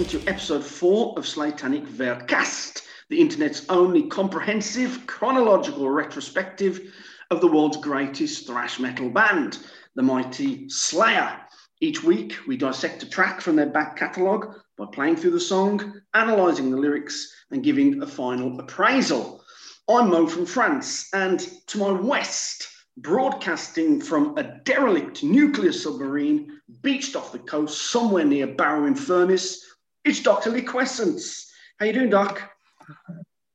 welcome to episode four of Slatanic Vercast, the internet's only comprehensive chronological retrospective of the world's greatest thrash metal band, the mighty Slayer. Each week, we dissect a track from their back catalogue by playing through the song, analysing the lyrics, and giving a final appraisal. I'm Mo from France, and to my west, broadcasting from a derelict nuclear submarine beached off the coast somewhere near Barrow-in-Furness, it's Dr. Liquescence. How you doing, Doc?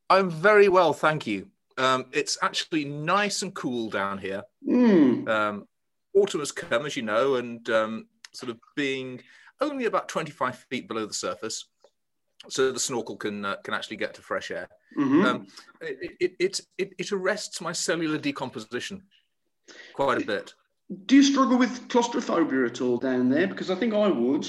I'm very well, thank you. Um, it's actually nice and cool down here. Mm. Um, autumn has come, as you know, and um, sort of being only about 25 feet below the surface, so the snorkel can uh, can actually get to fresh air. Mhm. Um, it, it, it, it, it arrests my cellular decomposition quite a bit. Do you struggle with claustrophobia at all down there? Because I think I would.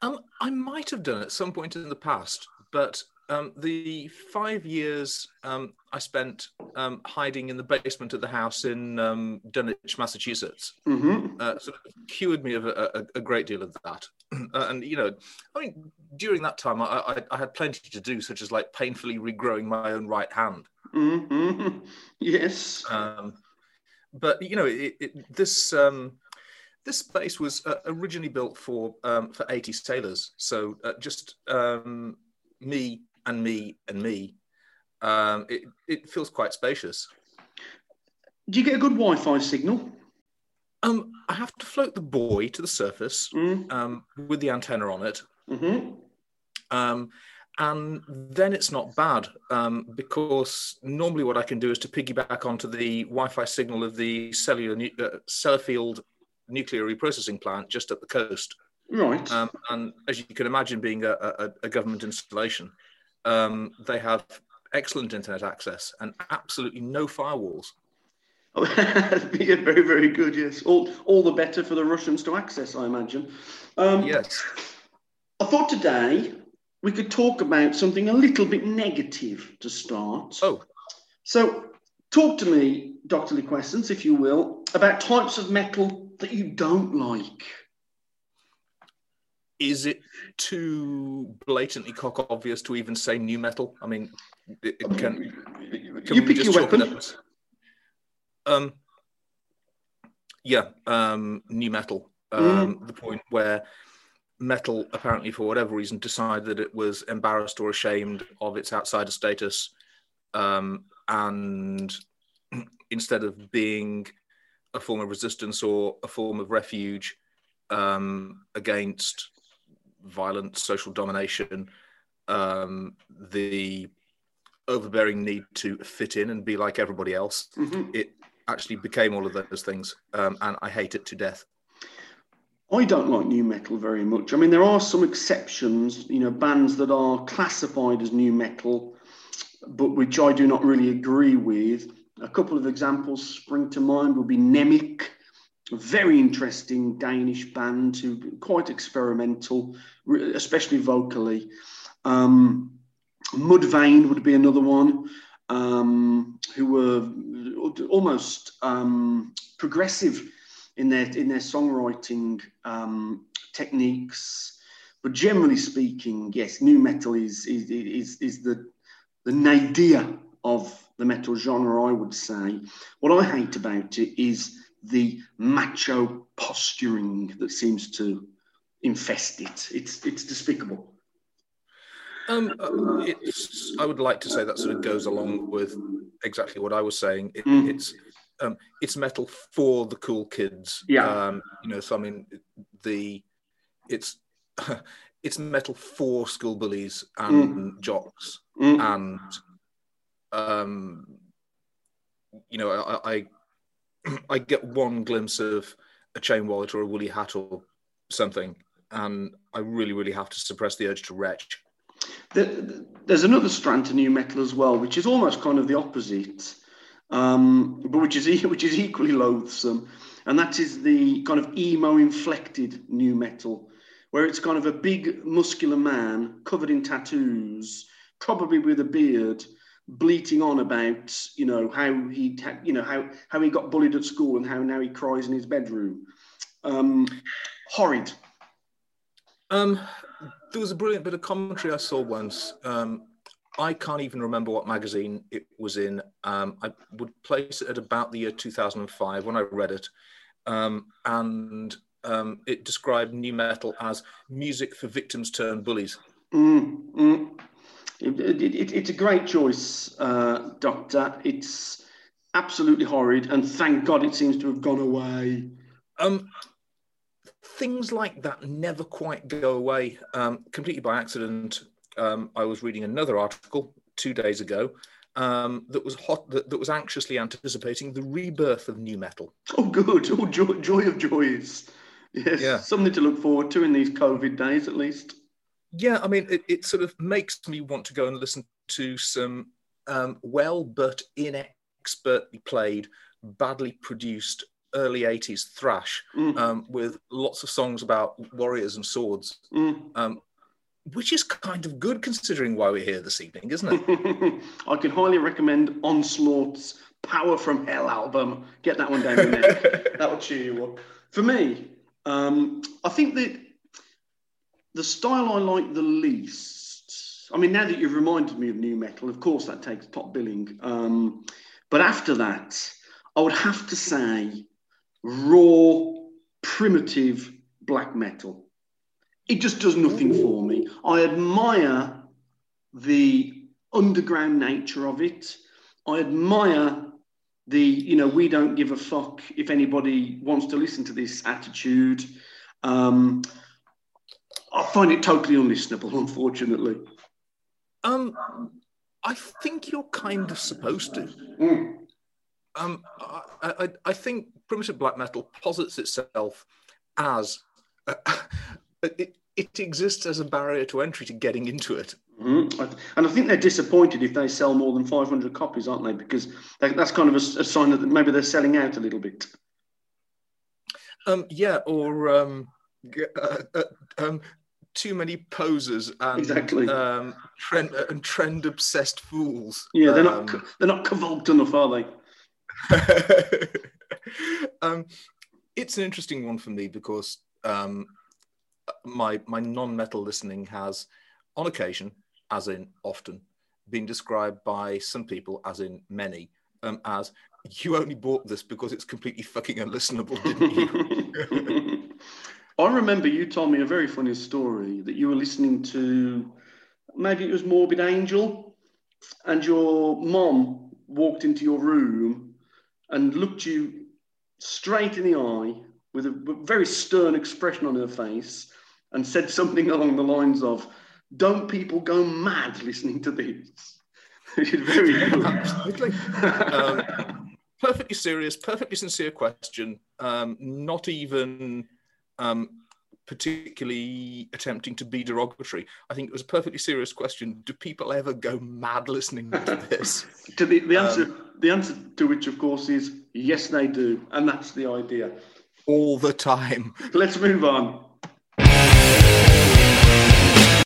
Um, I might have done at some point in the past, but um, the five years um, I spent um, hiding in the basement of the house in um, Dunwich, Massachusetts, hmm uh, sort of cured me of a, a, a great deal of that. Uh, and you know, I mean, during that time, I, I, I had plenty to do, such as like painfully regrowing my own right hand. hmm Yes. Um, but you know, it, it, this um, this space was uh, originally built for um, for eighty sailors. So uh, just um, me and me and me. Um, it, it feels quite spacious. Do you get a good Wi-Fi signal? Um, I have to float the buoy to the surface Mm. um, with the antenna on it, hmm um, and then it's not bad um, because normally what I can do is to piggyback onto the Wi-Fi signal of the cellular uh, Sellafield nuclear reprocessing plant just up the coast. Right. Um, and as you can imagine, being a, a, a government installation, um, they have excellent internet access and absolutely no firewalls. yeah, very, very good. Yes. All, all the better for the Russians to access, I imagine. Um, Yes. I thought today we could talk about something a little bit negative to start. Oh, So, talk to me, Dr. Liquescence, if you will, about types of metal that you don't like. is it too blatantly cock obvious to even say nu metal? I mean, it, it can, can you we pick just your weapon. up Um, yeah, um, nu metal. Um, The point where metal, apparently for whatever reason, decided that it was embarrassed or ashamed of its outsider status, um, and instead of being a form of resistance or a form of refuge um, against violent social domination, um, the overbearing need to fit in and be like everybody else, Mhm. it actually became all of those things, um, and I hate it to death. I don't like nu metal very much. I mean, there are some exceptions, you know, bands that are classified as nu metal, but which I do not really agree with. A couple of examples spring to mind would be Mnemic, a very interesting Danish band who quite experimental, especially vocally. Um, Mudvayne would be another one, um, who were almost um, progressive in their in their songwriting um, techniques. But generally speaking, yes, nu metal is is is, is the the nadir of the metal genre. I would say. What I hate about it is the macho posturing that seems to infest it. It's it's despicable. Um, it's, I would like to say that sort of goes along with exactly what I was saying. It, Mm. It's um, it's metal for the cool kids. Yeah. Um, you know, so I mean, the it's it's metal for school bullies and jocks Mm. and um, you know, I, I I get one glimpse of a chain wallet or a woolly hat or something, and I really, really have to suppress the urge to retch. There's another strand to nu metal as well, which is almost kind of the opposite, um, but which is which is equally loathsome, and that is the kind of emo inflected nu metal, where it's kind of a big muscular man covered in tattoos, probably with a beard, bleating on about you know how he ta- you know how how he got bullied at school and how now he cries in his bedroom. Um, horrid. Um, there was a brilliant bit of commentary I saw once. Um, I can't even remember what magazine it was in. Um, I would place it at about the year 2005 when I read it. Um, and um, it described nu metal as music for victims turned bullies. Mm, mm. It, it, it, it's a great choice, uh, Doctor. It's absolutely horrid, and thank God it seems to have gone away. Um, things like that never quite go away. Um, completely by accident, um, I was reading another article two days ago um, that was hot, that, that, was anxiously anticipating the rebirth of nu metal. Oh, good! Oh, joy, joy of joys! Yes, yeah. something to look forward to in these COVID days, at least. Yeah, I mean, it, it sort of makes me want to go and listen to some um, well but inexpertly played, badly produced early 80s thrash mm. um, with lots of songs about warriors and swords, mm. um, which is kind of good considering why we're here this evening, isn't it? I can highly recommend Onslaught's Power from Hell album. Get that one down your neck. that will cheer you up. For me, um, I think that the style I like the least. I mean, now that you've reminded me of nu metal, of course that takes top billing. Um, but after that, I would have to say raw, primitive black metal. It just does nothing for me. I admire the underground nature of it. I admire the, you know, we don't give a fuck if anybody wants to listen to this attitude. Um, I find it totally unlistenable, unfortunately. Um, I think you're kind of supposed to. Mm. Um, I, I, I, think primitive black metal posits itself as uh, it, it exists as a barrier to entry to getting into it. Mm-hmm. And I think they're disappointed if they sell more than 500 copies, aren't they? Because that's kind of a, a sign that maybe they're selling out a little bit. Um, yeah, or um, uh, uh, um, too many posers and exactly. um, trend and trend obsessed fools. Yeah, they're not um, they're not cavolked enough, are they? um, it's an interesting one for me because um, my my non-metal listening has, on occasion, as in often, been described by some people, as in many, um, as you only bought this because it's completely fucking unlistenable, didn't you? I remember you told me a very funny story that you were listening to, maybe it was Morbid Angel, and your mom walked into your room and looked you straight in the eye with a very stern expression on her face and said something along the lines of, Don't people go mad listening to this? Very good. Absolutely. um, perfectly serious, perfectly sincere question. Um, not even um, particularly attempting to be derogatory. I think it was a perfectly serious question. Do people ever go mad listening to this? to the, the answer, um, the answer to which, of course, is yes, they do, and that's the idea. All the time. Let's move on.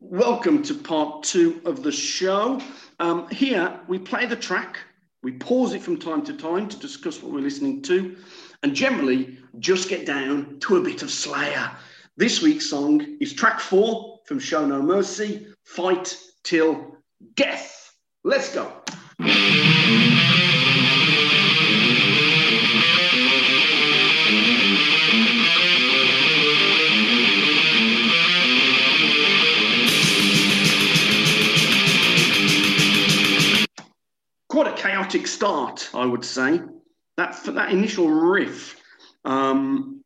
Welcome to part two of the show. Um, here we play the track, we pause it from time to time to discuss what we're listening to, and generally just get down to a bit of Slayer. This week's song is track four from Show No Mercy Fight Till Death. Let's go. Quite a chaotic start, I would say. That, that initial riff um,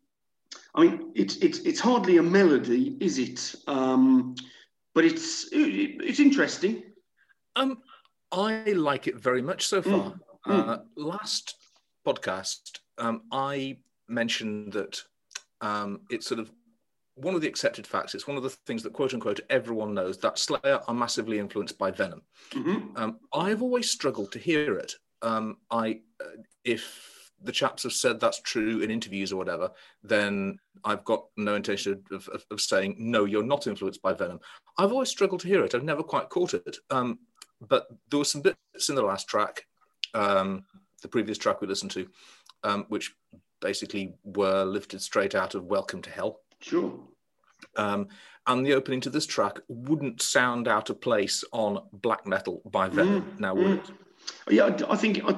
I mean, it's it's it's hardly a melody, is it? Um, but it's it, it's interesting. Um, I like it very much so far. Mm. Uh, mm. Last podcast, um, I mentioned that um, it's sort of one of the accepted facts. It's one of the things that quote unquote everyone knows that Slayer are massively influenced by Venom. Mm-hmm. Um, I've always struggled to hear it. Um, I uh, if the chaps have said that's true in interviews or whatever, then I've got no intention of, of, of, saying, no, you're not influenced by Venom. I've always struggled to hear it. I've never quite caught it. Um, but there were some bits in the last track, um, the previous track we listened to, um, which basically were lifted straight out of Welcome to Hell. Sure. Um, and the opening to this track wouldn't sound out of place on black metal by Venom, mm, now would mm. it? Yeah, I think I,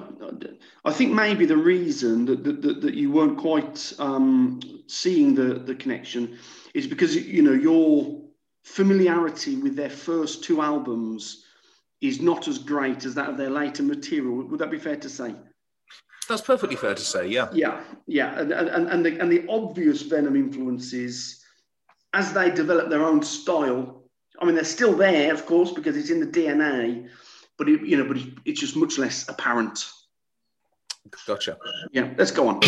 I think maybe the reason that that, that you weren't quite um, seeing the the connection is because you know your familiarity with their first two albums is not as great as that of their later material. Would that be fair to say? That's perfectly fair to say. Yeah. Yeah, yeah, and and and the, and the obvious Venom influences as they develop their own style. I mean, they're still there, of course, because it's in the DNA but it, you know, but it's just much less apparent. Gotcha. Yeah, let's go on.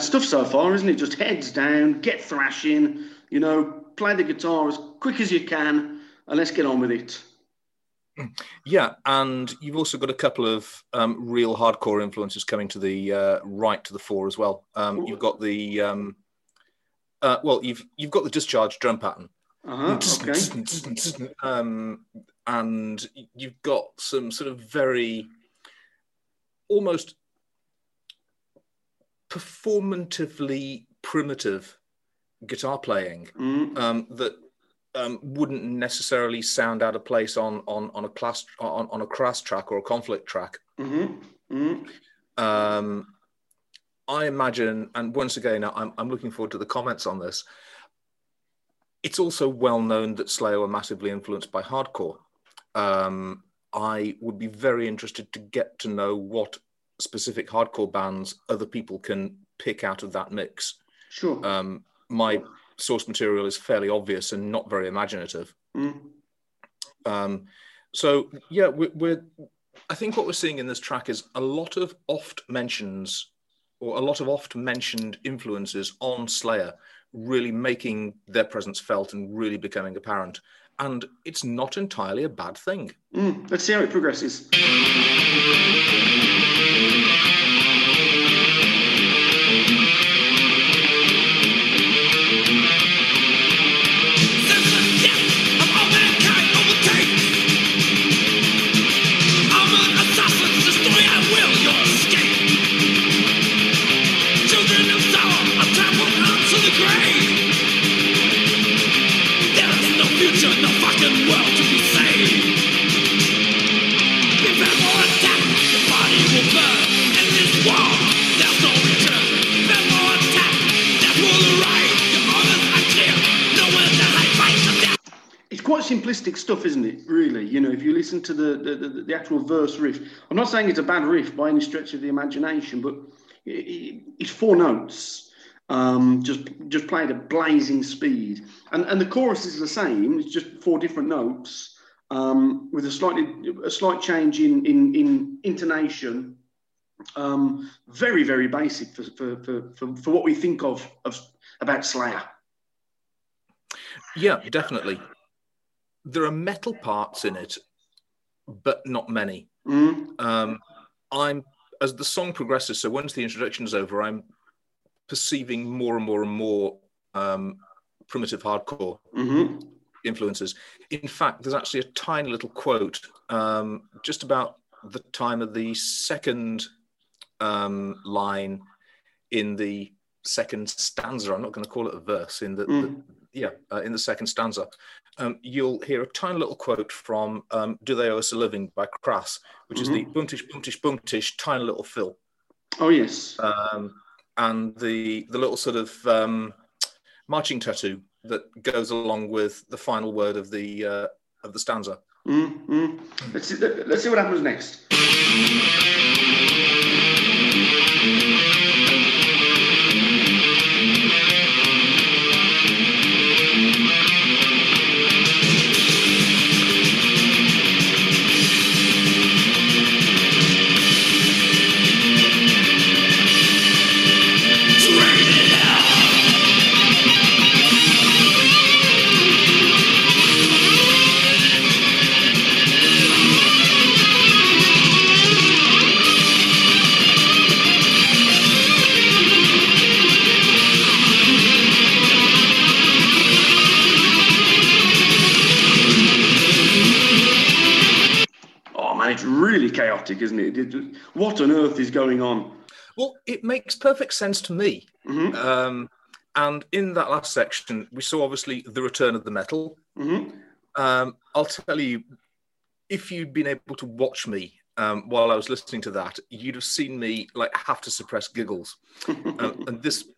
Stuff so far, isn't it? Just heads down, get thrashing, you know, play the guitar as quick as you can, and let's get on with it. Yeah, and you've also got a couple of um, real hardcore influences coming to the uh, right to the fore as well. Um, you've got the um, uh, well, you've you've got the discharge drum pattern, uh-huh, okay. um, and you've got some sort of very almost performatively primitive guitar playing mm. um, that um, wouldn't necessarily sound out of place on on on a class on, on a crass track or a conflict track. Mm-hmm. Mm-hmm. Um, I imagine, and once again, I'm, I'm looking forward to the comments on this it's also well known that Slayer were massively influenced by hardcore. Um, I would be very interested to get to know what specific hardcore bands other people can pick out of that mix. Sure. Um, my source material is fairly obvious and not very imaginative. Mm. Um, so yeah, we're, we're, I think what we're seeing in this track is a lot of oft mentions or a lot of oft mentioned influences on Slayer really making their presence felt and really becoming apparent. And it's not entirely a bad thing. Mm, let's see how it progresses. Simplistic stuff, isn't it? Really, you know, if you listen to the, the, the, the actual verse riff, I'm not saying it's a bad riff by any stretch of the imagination, but it, it's four notes, um, just just played at blazing speed, and and the chorus is the same. It's just four different notes um, with a slightly a slight change in in, in intonation. Um, very very basic for, for, for, for, for what we think of, of about Slayer. Yeah, definitely there are metal parts in it, but not many. Mm. Um, I'm as the song progresses. So once the introduction is over, I'm perceiving more and more and more um, primitive hardcore mm-hmm. influences. In fact, there's actually a tiny little quote um, just about the time of the second um, line in the second stanza. I'm not going to call it a verse. In the, mm. the yeah, uh, in the second stanza, um, you'll hear a tiny little quote from um, Do They Owe Us a Living by Crass, which mm-hmm. is the boomtish, boomtish, boomtish, tiny little fill. Oh, yes. Um, and the, the little sort of um, marching tattoo that goes along with the final word of the, uh, of the stanza. Mm-hmm. Let's, see, let's see what happens next. Isn't it? What on earth is going on? Well, it makes perfect sense to me. Mhm. Um, and in that last section, we saw obviously the return of the metal. Mhm. Um, I'll tell you, if you'd been able to watch me um, while I was listening to that, you'd have seen me like have to suppress giggles. um, and this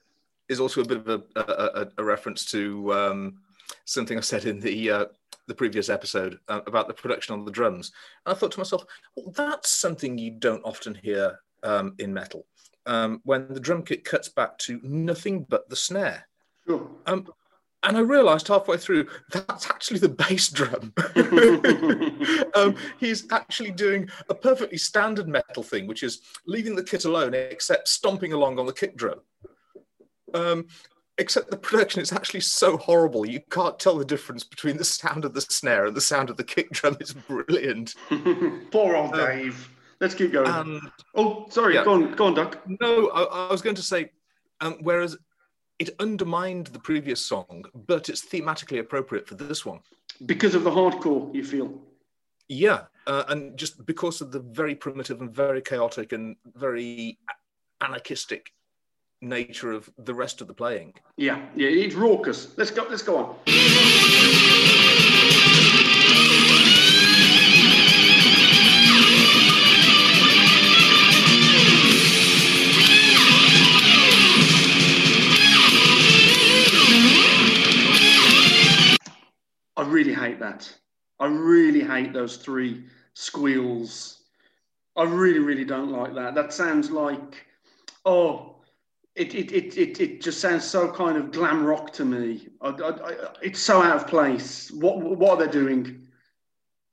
is also a bit of a, a, a- a reference to um, something I said in the uh, the previous episode uh, about the production on the drums. And I thought to myself, well, that's something you don't often hear um, in metal. Um, when the drum kit cuts back to nothing but the snare. Sure. Um, and I realised halfway through that's actually the bass drum. um, he's actually doing a perfectly standard metal thing, which is leaving the kit alone, except stomping along on the kick drum. Um, except the production is actually so horrible, you can't tell the difference between the sound of the snare and the sound of the kick drum. It's brilliant. Poor old Dave. Let's keep going. Oh, sorry. Um, yeah. Go on, go on, Doc. No, I, I was going to say, um, whereas it undermined the previous song, but it's thematically appropriate for this one. Because of the hardcore, you feel. Yeah, uh, and just because of the very primitive and very chaotic and very anarchistic nature of the rest of the playing. Yeah, yeah. It's raucous. Let's go. Let's go on. I really hate that. I really hate those three squeals. I really, really don't like that. That sounds like, oh, it, it, it, it, it just sounds so kind of glam rock to me. I, I, I, it's so out of place. What, what are they doing?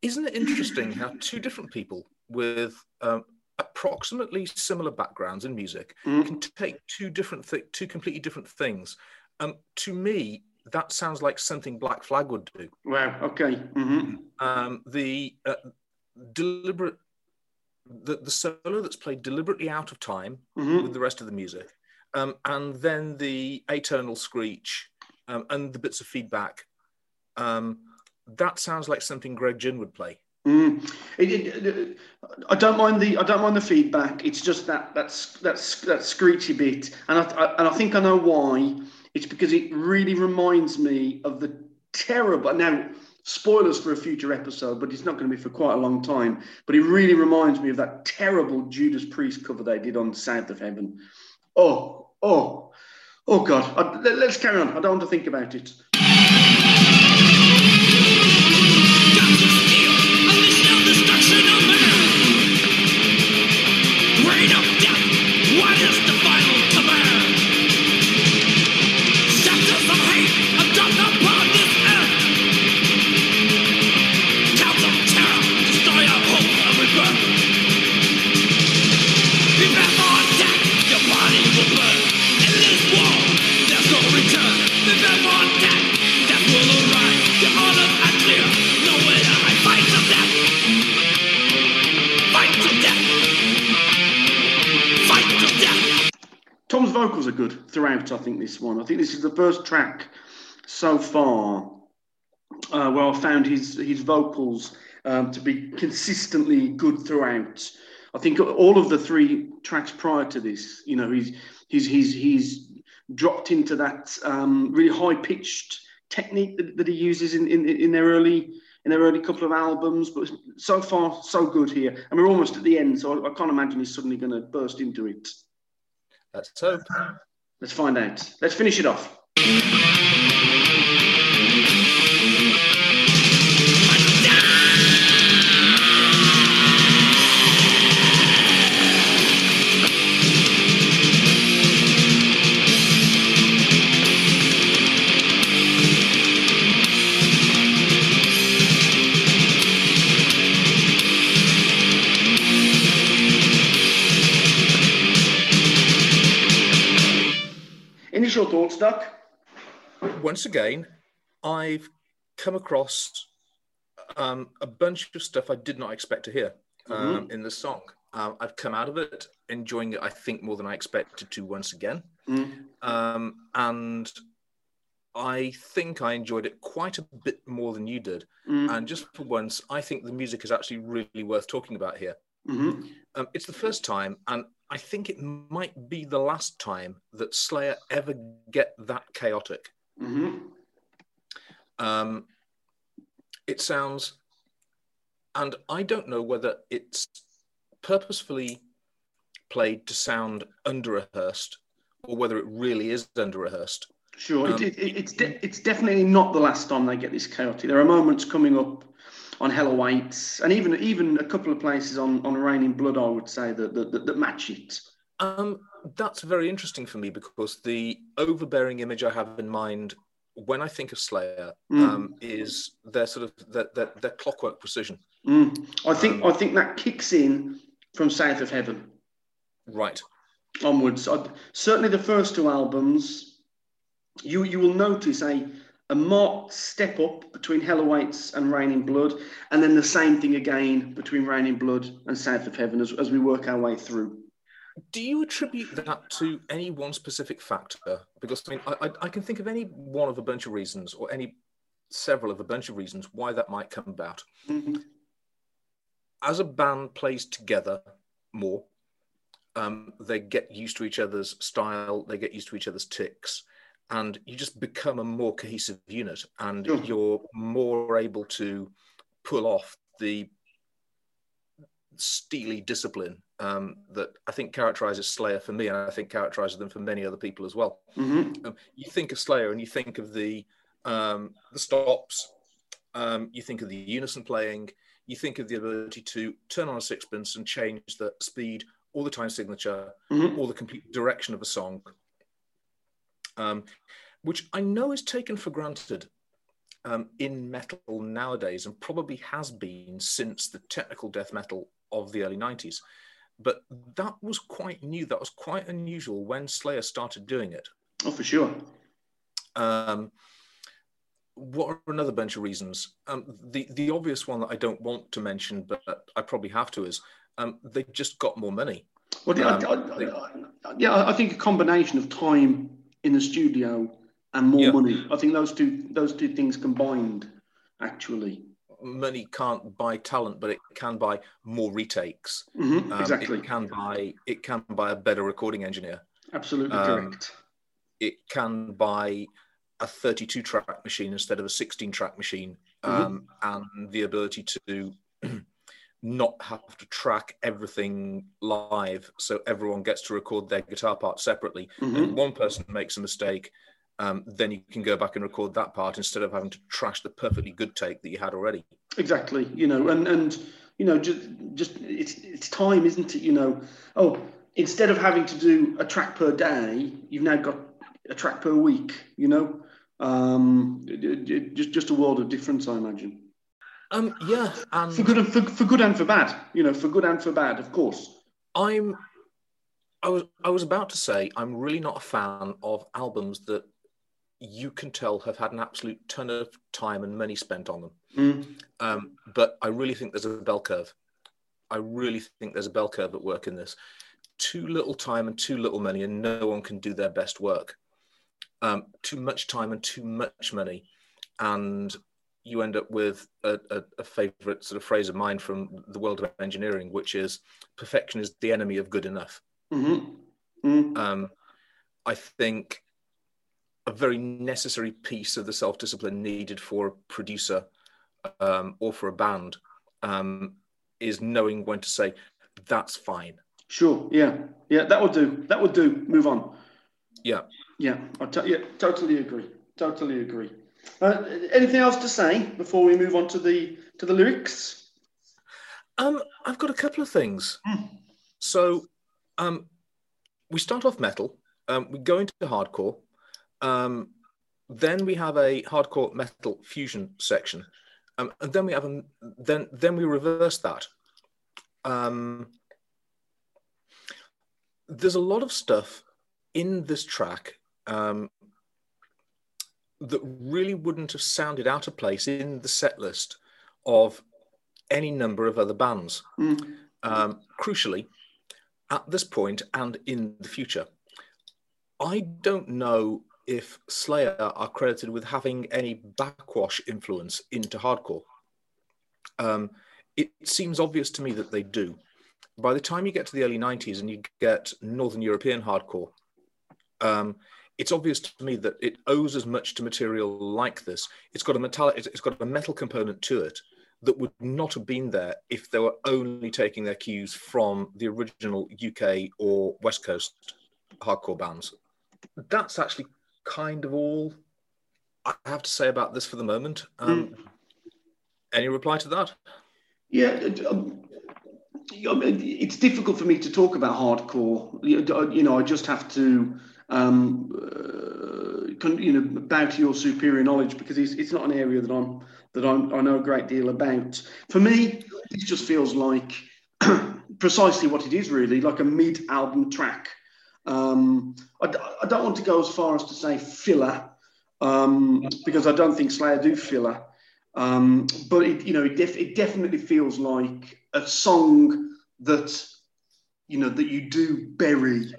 Isn't it interesting how two different people with um, approximately similar backgrounds in music Mm. can take two different, thi- two completely different things? Um, to me, that sounds like something Black Flag would do. Wow. Okay. hmm um, the uh, deliberate the, the solo that's played deliberately out of time hmm with the rest of the music um, and then the atonal screech um, and the bits of feedback um, that sounds like something Greg Ginn would play Mm. It, it, it- I don't mind the I don't mind the feedback. It's just that that's that's that screechy bit, and I, I and I think I know why. It's because it really reminds me of the terrible. Now, spoilers for a future episode, but it's not going to be for quite a long time. But it really reminds me of that terrible Judas Priest cover they did on South of Heaven. Oh, oh, oh God! I, let, let's carry on. I don't want to think about it. Vocals are good throughout. I think this one. I think this is the first track so far uh, where I found his his vocals um, to be consistently good throughout. I think all of the three tracks prior to this, you know, he's he's he's he's dropped into that um, really high pitched technique that, that he uses in, in in their early in their early couple of albums. But so far, so good here, and we're almost at the end, so I, I can't imagine he's suddenly going to burst into it. Let's hope Let's find out. Let's finish it off. Thoughts, Doc? once again i've come across um, a bunch of stuff i did not expect to hear um, in the song um, i've come out of it enjoying it i think more than i expected to once again Mm. um, and I think I enjoyed it quite a bit more than you did. Mm. And just for once, I think the music is actually really worth talking about here. Mhm. Um, it's the first time, and I think it might be the last time that Slayer ever get that chaotic. Mhm. Um, it sounds, and I don't know whether it's purposefully played to sound under rehearsed or whether it really is under rehearsed. Sure, Um, it, it, it's de- it's definitely not the last time they get this chaotic. There are moments coming up on Hell Awaits, and even even a couple of places on on Reign in Blood, I would say that that, that, that match it. Um, that's very interesting for me because the overbearing image I have in mind when I think of Slayer Mm. um, is their sort of their, their, their clockwork precision. Mm. I think Um, I think that kicks in from South of Heaven Right. onwards. I, certainly, the first two albums, you you will notice a a marked step up between Hell Awaits and Reign in Blood, and then the same thing again between Reign in Blood and South of Heaven as, as we work our way through. Do you attribute that to any one specific factor? Because I mean, I, I, I can think of any one of a bunch of reasons, or any several of a bunch of reasons why that might come about. Mhm. As a band plays together more, um, they get used to each other's style, they get used to each other's ticks, and you just become a more cohesive unit, and Sure. you're more able to pull off the steely discipline um, that I think characterizes Slayer for me, and I think characterizes them for many other people as well. Mhm. Um, you think of Slayer, and you think of the um, the stops, um, you think of the unison playing, you think of the ability to turn on a sixpence and change the speed or the time signature Mhm. or the complete direction of a song, um, which I know is taken for granted um, in metal nowadays and probably has been since the technical death metal of the early 90s. But that was quite new. That was quite unusual when Slayer started doing it. Oh, for sure. Um, what are another bunch of reasons? Um, the the obvious one that I don't want to mention, but I probably have to, is um, they just got more money. Well, Um, I- I- I- yeah, I think a combination of time in the studio and more Yeah. money. I think those two those two things combined, actually. Money can't buy talent, but it can buy more retakes. Mhm, Um, exactly. It can buy it can buy a better recording engineer. Absolutely um, correct. It can buy a 32 track machine instead of a 16 track machine, um, and the ability to not have to track everything live, so everyone gets to record their guitar part separately. Mhm. If one person makes a mistake, um, then you can go back and record that part instead of having to trash the perfectly good take that you had already. Exactly. You know, and and you know, just just it's it's time, isn't it? You know, oh, instead of having to do a track per day, you've now got a track per week. You know, um, just just a world of difference, I imagine. Um, yeah, and For good and for, for good and for bad. You know, for good and for bad, of course. I'm I was I was about to say I'm really not a fan of albums that you can tell have had an absolute ton of time and money spent on them. Mm. Um, but I really think there's a bell curve. I really think there's a bell curve at work in this. Too little time and too little money, and no one can do their best work. Um, too much time and too much money, and you end up with a, a, a favorite sort of phrase of mine from the world of engineering, which is perfection is the enemy of good enough. Mhm. Mm. Um, I think a very necessary piece of the self discipline needed for a producer um, or for a band um, is knowing when to say, that's fine. Sure. Yeah. Yeah. That would do. That would do. Move on. Yeah. Yeah. I to- yeah. Totally agree. Totally agree. Uh, anything else to say before we move on to the to the lyrics? Um, I've got a couple of things. Hmm. So um, we start off metal, um, we go into hardcore, um, then we have a hardcore metal fusion section, um, and then we have a then then we reverse that. Um, there's a lot of stuff in this track um, that really wouldn't have sounded out of place in the set list of any number of other bands. Mm. Um, crucially, at this point and in the future, I don't know if Slayer are credited with having any backwash influence into hardcore. Um, it seems obvious to me that they do. By the time you get to the early 90s and you get Northern European hardcore, um, it's obvious to me that it owes as much to material like this. It's got a metallic, it's got a metal component to it that would not have been there if they were only taking their cues from the original UK or West Coast hardcore bands. That's actually kind of all I have to say about this for the moment. Um, mm. Any reply to that? Yeah, um, it's difficult for me to talk about hardcore. You know, I just have to, um, uh, you know, to your superior knowledge because it's, it's not an area that I'm that I'm, i know a great deal about. For me, this just feels like precisely what it is, really, like a mid-album track. Um, I, I, don't want to go as far as to say filler um, because I don't think Slayer do filler. Um, but it, you know, it, def- it definitely feels like a song that you know that you do bury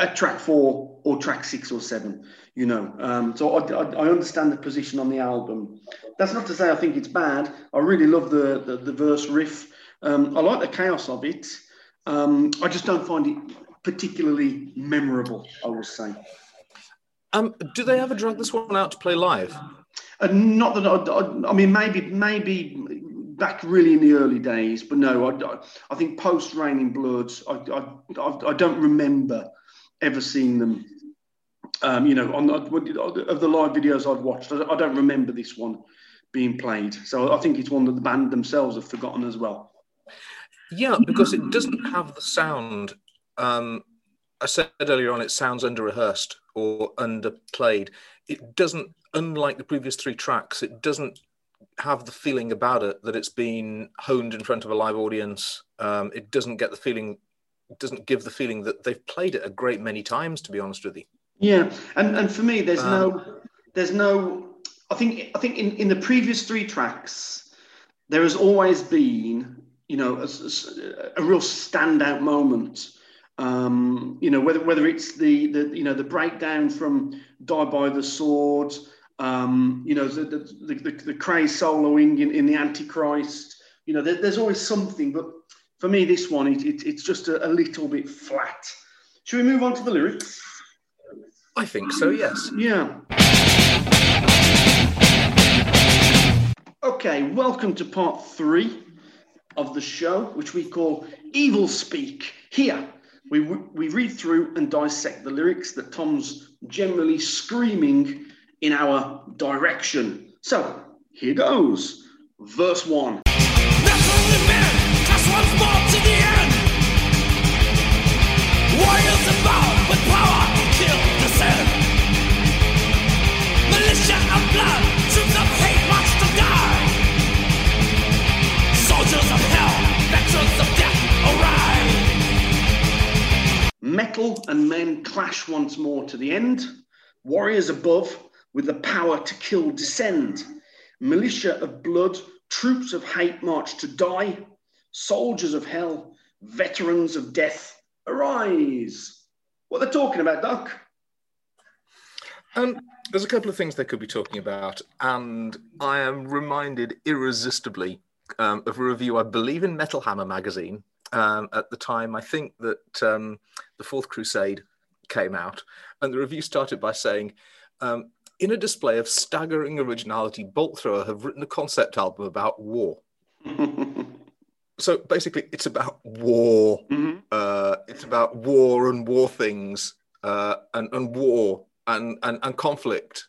at track four or track six or seven. You know, um, so I, I, I, understand the position on the album. That's not to say I think it's bad. I really love the the, the verse riff. Um, I like the chaos of it. Um, I just don't find it particularly memorable. I will say. Um, do they ever drag this one out to play live? Uh, not that I, I, mean, maybe maybe back really in the early days, but no, I, I think post Raining Blood, I, I, I, don't remember ever seen them. Um, you know, on of the live videos I've watched, I don't remember this one being played. So I think it's one that the band themselves have forgotten as well. Yeah, because it doesn't have the sound. Um, I said earlier on, it sounds under rehearsed or underplayed. It doesn't unlike the previous three tracks, it doesn't have the feeling about it that it's been honed in front of a live audience. Um, it doesn't get the feeling, doesn't give the feeling that they've played it a great many times. To be honest with you. Yeah, and and for me, there's um, no, there's no. I think I think in in the previous three tracks, there has always been, you know, a, a real standout moment. Um, you know, whether whether it's the the you know the breakdown from "Die by the Sword," Um, you know, the, the, the, the craze soloing in, in the Antichrist. You know, there, there's always something, but for me, this one, it, it, it's just a, a, little bit flat. Should we move on to the lyrics? I think so, yes. Yeah. Okay, welcome to part three of the show, which we call Evil Speak. Here, we, we read through and dissect the lyrics that Tom's generally screaming in our direction. So here goes. Verse 1. Metal and men clash once more to the end. Warriors above with the power to kill descend. Militia of blood, troops of hate march to die. Soldiers of hell, veterans of death, arise. What they're talking about, Doc? Um, there's a couple of things they could be talking about, and I am reminded irresistibly um, of a review, I believe, in Metal Hammer magazine um, at the time. I think that um, the Fourth Crusade came out, and the review started by saying, um, in a display of staggering originality, Bolt Thrower have written a concept album about war. so basically, it's about war. Mm-hmm. Uh, it's about war and war things, uh, and, and war and, and, and conflict.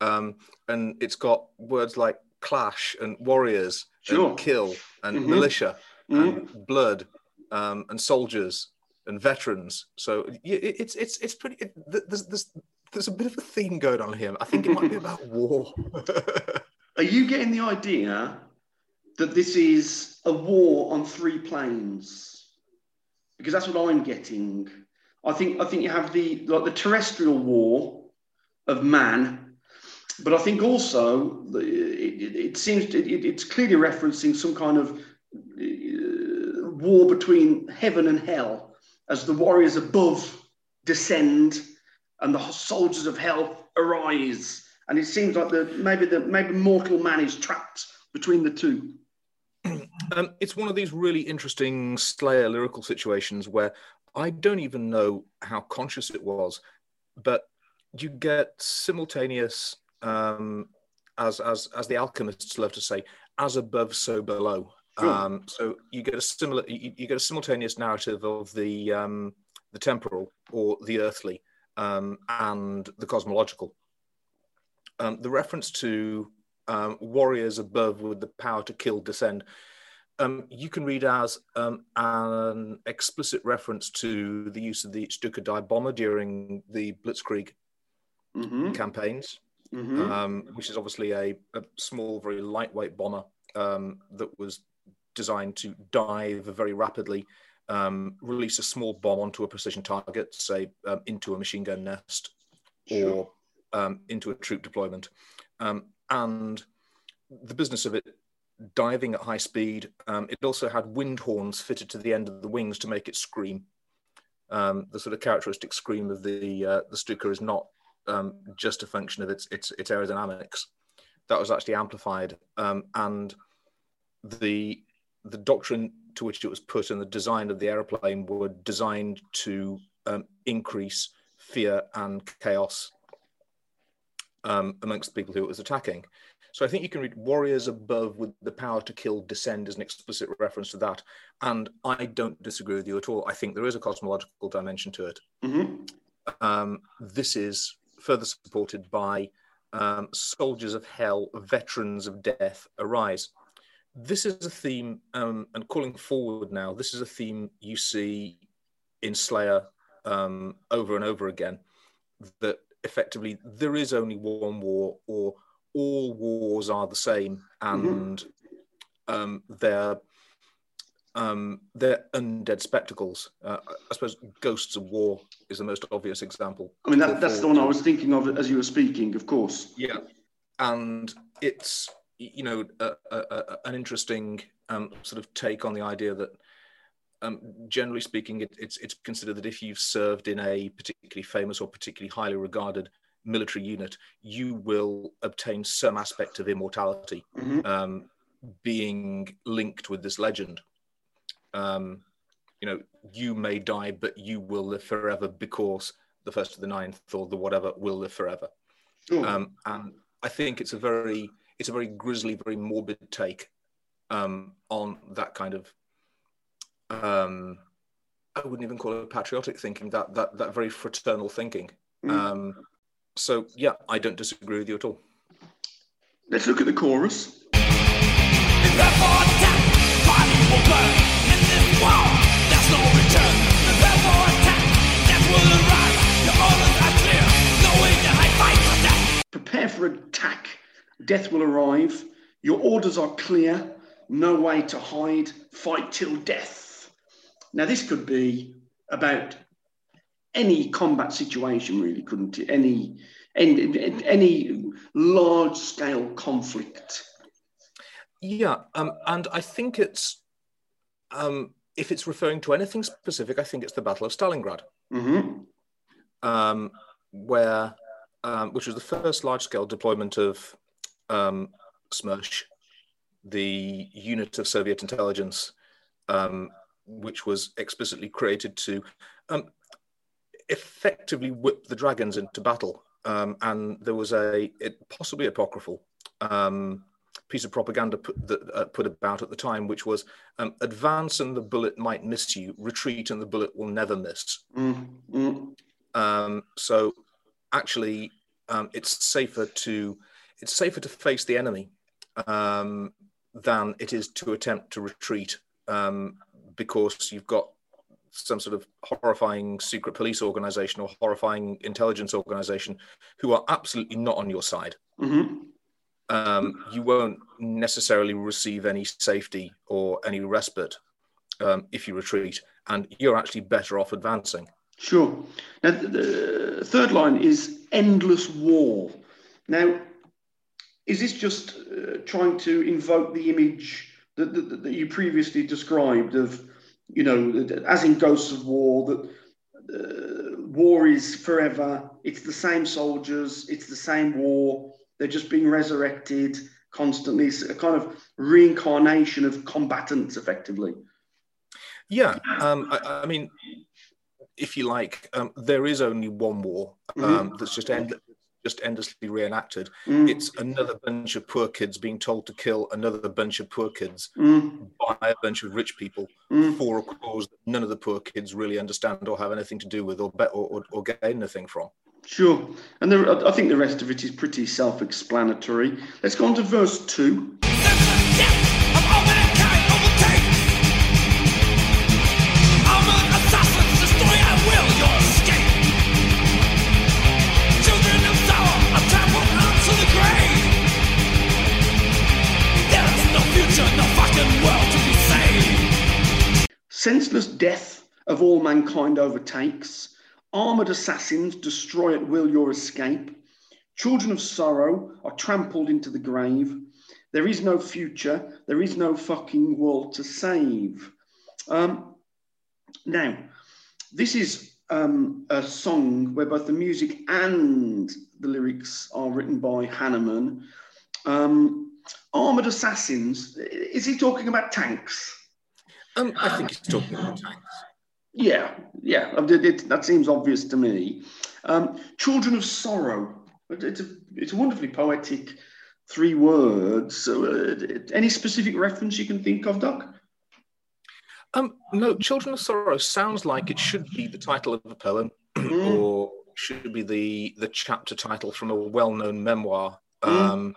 Um, and it's got words like clash and warriors sure. and kill and mm-hmm. militia mm-hmm. and blood um, and soldiers and veterans. So it's it's it's pretty. It, there's, there's there's a bit of a theme going on here. I think it might be about war. Are you getting the idea that this is a war on three planes? Because that's what I'm getting. I think I think you have the like the terrestrial war of man, but I think also the, it, it, seems to, it, it's clearly referencing some kind of uh, war between heaven and hell as the warriors above descend and the soldiers of hell arise. And it seems like the maybe the maybe mortal man is trapped between the two. Um, it's one of these really interesting Slayer lyrical situations where I don't even know how conscious it was, but you get simultaneous, um, as as as the alchemists love to say, as above, so below. Sure. Um, so you get a similar, you, you, get a simultaneous narrative of the um, the temporal or the earthly um, and the cosmological. Um, the reference to um, warriors above with the power to kill descend. Um, you can read as um, an explicit reference to the use of the Stuka dive bomber during the Blitzkrieg mm-hmm. campaigns, mm-hmm. Um, which is obviously a, a, small, very lightweight bomber um, that was designed to dive very rapidly, um, release a small bomb onto a precision target, say into a machine gun nest sure. or into a troop deployment. Um, and the business of it diving at high speed. Um, it also had wind horns fitted to the end of the wings to make it scream. Um, the sort of characteristic scream of the uh, the Stuka is not um, just a function of its, its its aerodynamics. That was actually amplified, um, and the the doctrine to which it was put and the design of the aeroplane were designed to um, increase fear and chaos um, amongst the people who it was attacking. So I think you can read warriors above with the power to kill descend as an explicit reference to that. And I don't disagree with you at all. I think there is a cosmological dimension to it. Mm-hmm. Um, this is further supported by um, soldiers of hell, veterans of death arise. This is a theme, um, and calling forward now, this is a theme you see in Slayer um, over and over again that effectively there is only one war or all wars are the same and mm-hmm. um, they're um, they're undead spectacles. Uh, I suppose Ghosts of War is the most obvious example. I mean, that, that's the one I was thinking of as you were speaking, of course. Yeah, and it's you know a, a, a, an interesting um, sort of take on the idea that um, generally speaking, it, it's, it's considered that if you've served in a particularly famous or particularly highly regarded military unit, you will obtain some aspect of immortality, mm-hmm. um, being linked with this legend. Um, you know, you may die, but you will live forever because the first of the ninth or the whatever will live forever. Sure. Um, and I think it's a very, it's a very grisly, very morbid take um, on that kind of um, I wouldn't even call it patriotic thinking, that that that very fraternal thinking. Mm. Um, so yeah, I don't disagree with you at all. Let's look at the chorus. Prepare for attack. Death will arrive. Your orders are clear. No way to hide. Fight till death. Now, this could be about any combat situation, really, couldn't it? Any any, any large scale conflict. Yeah, um, and I think it's um, if it's referring to anything specific, I think it's the Battle of Stalingrad, mm-hmm. um, where um, which was the first large scale deployment of um, SMERSH, the unit of Soviet intelligence um, which was explicitly created to um, effectively whip the dragons into battle. Um, and there was a it, possibly apocryphal um, piece of propaganda put, that, uh, put about at the time, which was um, advance and the bullet might miss you, retreat and the bullet will never miss. Mm-hmm. so actually, um, it's safer to it's safer to face the enemy um, than it is to attempt to retreat um, because you've got some sort of horrifying secret police organization or horrifying intelligence organization who are absolutely not on your side. Mm-hmm. Um, you won't necessarily receive any safety or any respite um, if you retreat, and you're actually better off advancing. Sure. Now, the third line is endless war. Now, is this just uh, trying to invoke the image that, that, that you previously described of, you know, as in Ghosts of War, that uh, war is forever. It's the same soldiers. It's the same war. They're just being resurrected constantly. It's a kind of reincarnation of combatants, effectively. Yeah, um, I, I, mean, if you like, um, there is only one war um, mm-hmm. that's just end, just endlessly reenacted. Mm. It's another bunch of poor kids being told to kill another bunch of poor kids mm. by a bunch of rich people mm. for a cause that none of the poor kids really understand or have anything to do with or, bet, or, or, or gain anything from. Sure. And there, I think the rest of it is pretty self explanatory. Let's go on to verse 2. Senseless death of all mankind overtakes. Armoured assassins destroy at will your escape. Children of sorrow are trampled into the grave. There is no future. There is no fucking world to save. Um, now, this is um, a song where both the music and the lyrics are written by Hanneman. Um, armored assassins, is he talking about tanks? Um, I think he's talking about tanks. Yeah, yeah, it, it, that seems obvious to me. Um, Children of Sorrow. It's a, it's a wonderfully poetic three words. Uh, any specific reference you can think of, Doc? Um, no, Children of Sorrow sounds like it should be the title of a poem, mm. or should be the the chapter title from a well-known memoir. Mm. Um,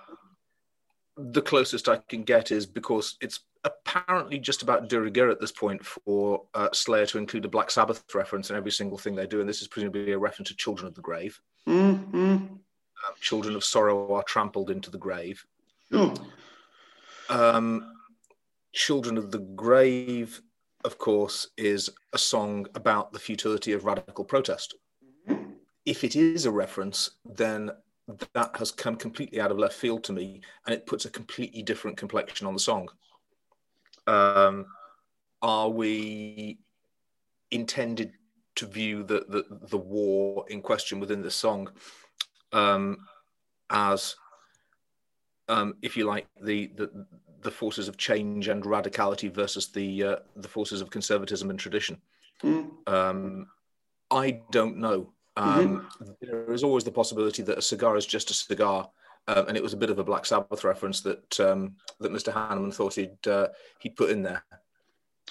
the closest I can get is because it's apparently just about de rigueur at this point for uh, Slayer to include a Black Sabbath reference in every single thing they do, and this is presumably a reference to Children of the Grave. Mm-hmm. Uh, children of sorrow are trampled into the grave. Um, Children of the Grave, of course, is a song about the futility of radical protest. Mm-hmm. If it is a reference, then that has come completely out of left field to me, and it puts a completely different complexion on the song. Um, are we intended to view the, the, the war in question within the song um, as, um, if you like, the, the the forces of change and radicality versus the uh, the forces of conservatism and tradition? Mm. I don't know. Um, mm-hmm. There is always the possibility that a cigar is just a cigar, uh, and it was a bit of a Black Sabbath reference that um, that Mr. Hanneman thought he'd uh, he'd put in there.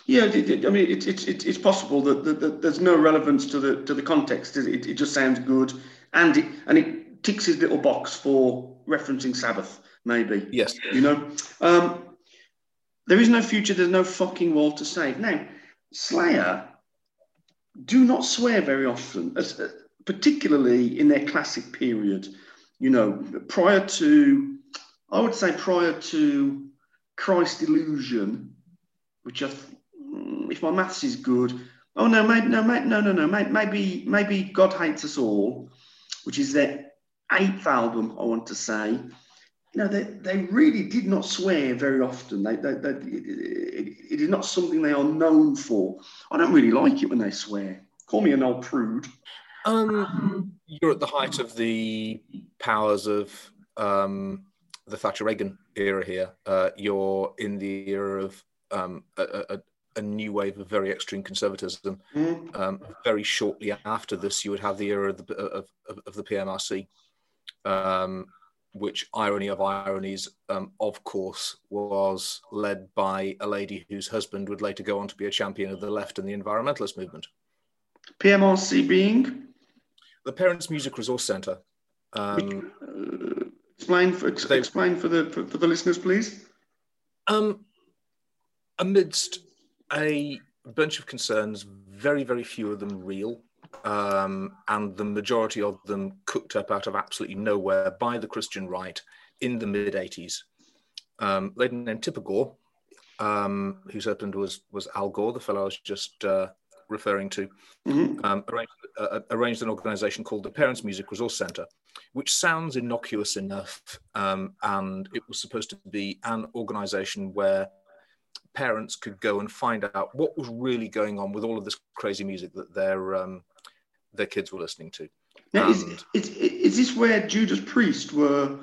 Yeah, I mean, it's it's it's possible that, that, that, there's no relevance to the to the context. It, it just sounds good, and it and it ticks his little box for referencing Sabbath, maybe. Yes. You know, um, there is no future. There's no fucking world to save. Now, Slayer do not swear very often. As, uh, particularly in their classic period, you know, prior to, I would say prior to Christ Illusion, which I, if my maths is good, oh no, maybe, no, maybe, no, no, no, maybe, maybe God Hates Us All, which is their eighth album, I want to say. You know, they, they really did not swear very often. They, they, they it, it is not something they are known for. I don't really like it when they swear. Call me an old prude. Um, you're at the height of the powers of um, the Thatcher Reagan era here. Uh, you're in the era of um, a, a, a, new wave of very extreme conservatism. Mm. Um, very shortly after this, you would have the era of the, of, of, of the PMRC, um, which, irony of ironies, um, of course, was led by a lady whose husband would later go on to be a champion of the left and the environmentalist movement. PMRC being? The Parents Music Resource Centre. Um, uh, explain for they, explain for the for, for, the listeners, please. Um, amidst a bunch of concerns, very very few of them real, um, and the majority of them cooked up out of absolutely nowhere by the Christian right in the mid '80s. Um, lady named Tipper Gore, um, whose husband was was Al Gore, the fellow I was just uh, referring to, mm-hmm. um, arranged, uh, arranged, an organization called the Parents Music Resource Center, which sounds innocuous enough. Um, and it was supposed to be an organization where parents could go and find out what was really going on with all of this crazy music that their um, their kids were listening to. Now, is, is, is this where Judas Priest were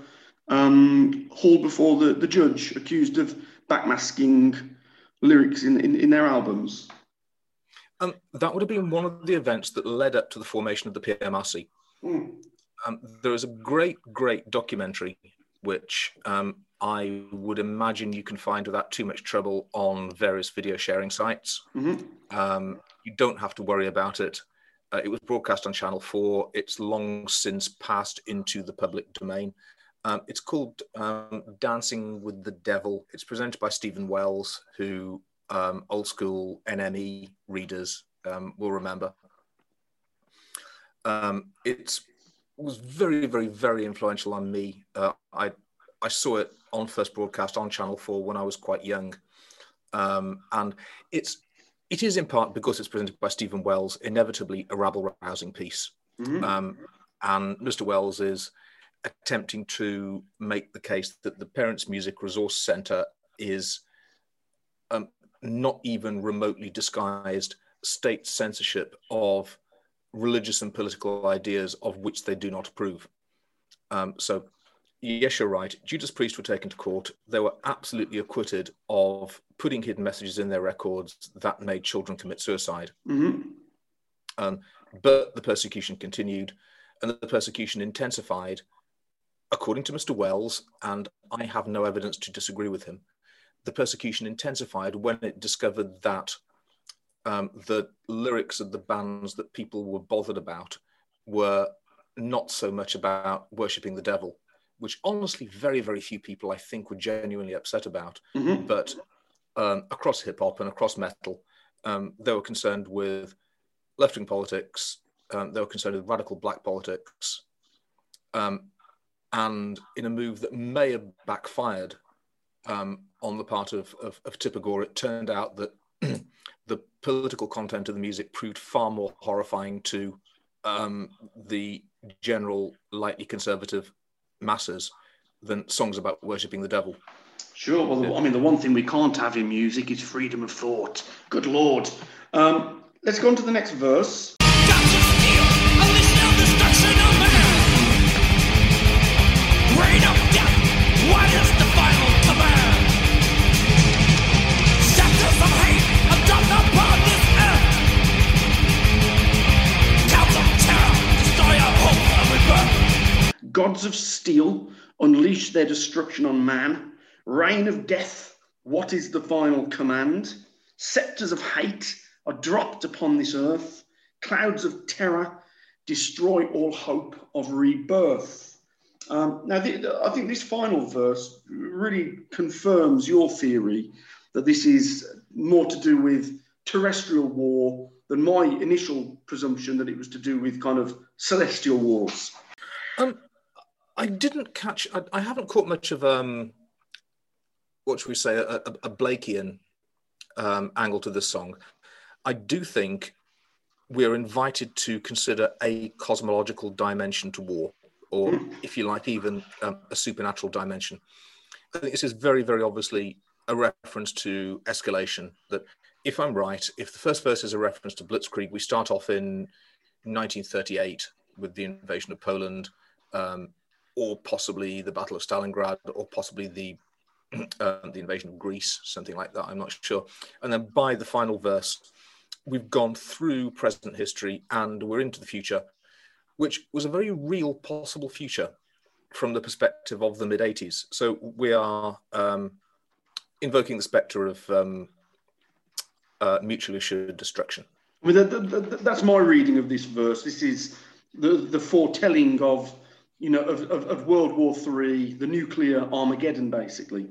um, hauled before the, the judge, accused of backmasking lyrics in, in, in their albums? Um, that would have been one of the events that led up to the formation of the PMRC. Mm. Um, there is a great, great documentary which um, I would imagine you can find without too much trouble on various video sharing sites. Mm-hmm. Um, you don't have to worry about it. Uh, it was broadcast on Channel 4. It's long since passed into the public domain. Um, it's called um, Dancing with the Devil. It's presented by Steven Wells, who um, old school NME readers um, will remember. Um, it was very, very, very influential on me. Uh, I I saw it on first broadcast on Channel Four when I was quite young, um, and it's it is in part because it's presented by Steven Wells, inevitably a rabble rousing piece. Mm-hmm. Um, and Mr. Wells is attempting to make the case that the Parents Music Resource Centre is um, not even remotely disguised state censorship of religious and political ideas of which they do not approve. Um, so, yes, you're right. Judas Priest were taken to court. They were absolutely acquitted of putting hidden messages in their records that made children commit suicide. Mm-hmm. Um, but the persecution continued, and the persecution intensified, according to Mr. Wells, and I have no evidence to disagree with him the persecution intensified when it discovered that um, the lyrics of the bands that people were bothered about were not so much about worshipping the devil, which honestly, very, very few people I think were genuinely upset about. Mm-hmm. But um, across hip hop and across metal, um, they were concerned with left wing politics, um, they were concerned with radical black politics. Um, and in a move that may have backfired, um, on the part of, of, of Tipper Gore, it turned out that the political content of the music proved far more horrifying to um, the general, lightly conservative masses than songs about worshipping the devil. Sure. Well, I mean, the one thing we can't have in music is freedom of thought. Good Lord. Um, let's go on to the next verse. Gods of steel, unleash their destruction on man. Reign of death, what is the final command? Scepters of hate are dropped upon this earth. Clouds of terror destroy all hope of rebirth. Um, now, the, I think this final verse really confirms your theory that this is more to do with terrestrial war than my initial presumption that it was to do with kind of celestial wars. Um, I didn't catch. I, I haven't caught much of um, what should we say, a, a, a Blakean um, angle to this song. I do think we're invited to consider a cosmological dimension to war, or mm. if you like, even um, a supernatural dimension. I think this is very, very obviously a reference to escalation. That, if I'm right, if the first verse is a reference to Blitzkrieg, we start off in 1938 with the invasion of Poland, um, or possibly the Battle of Stalingrad, or possibly the uh, the invasion of Greece, something like that. I'm not sure. And then by the final verse, we've gone through present history and we're into the future, which was a very real possible future from the perspective of the mid 80s. So we are um, invoking the spectre of um, uh, mutually assured destruction. I mean, that, that, that's my reading of this verse. This is the, the foretelling of, you know, of, of, of World War Three, the nuclear Armageddon, basically.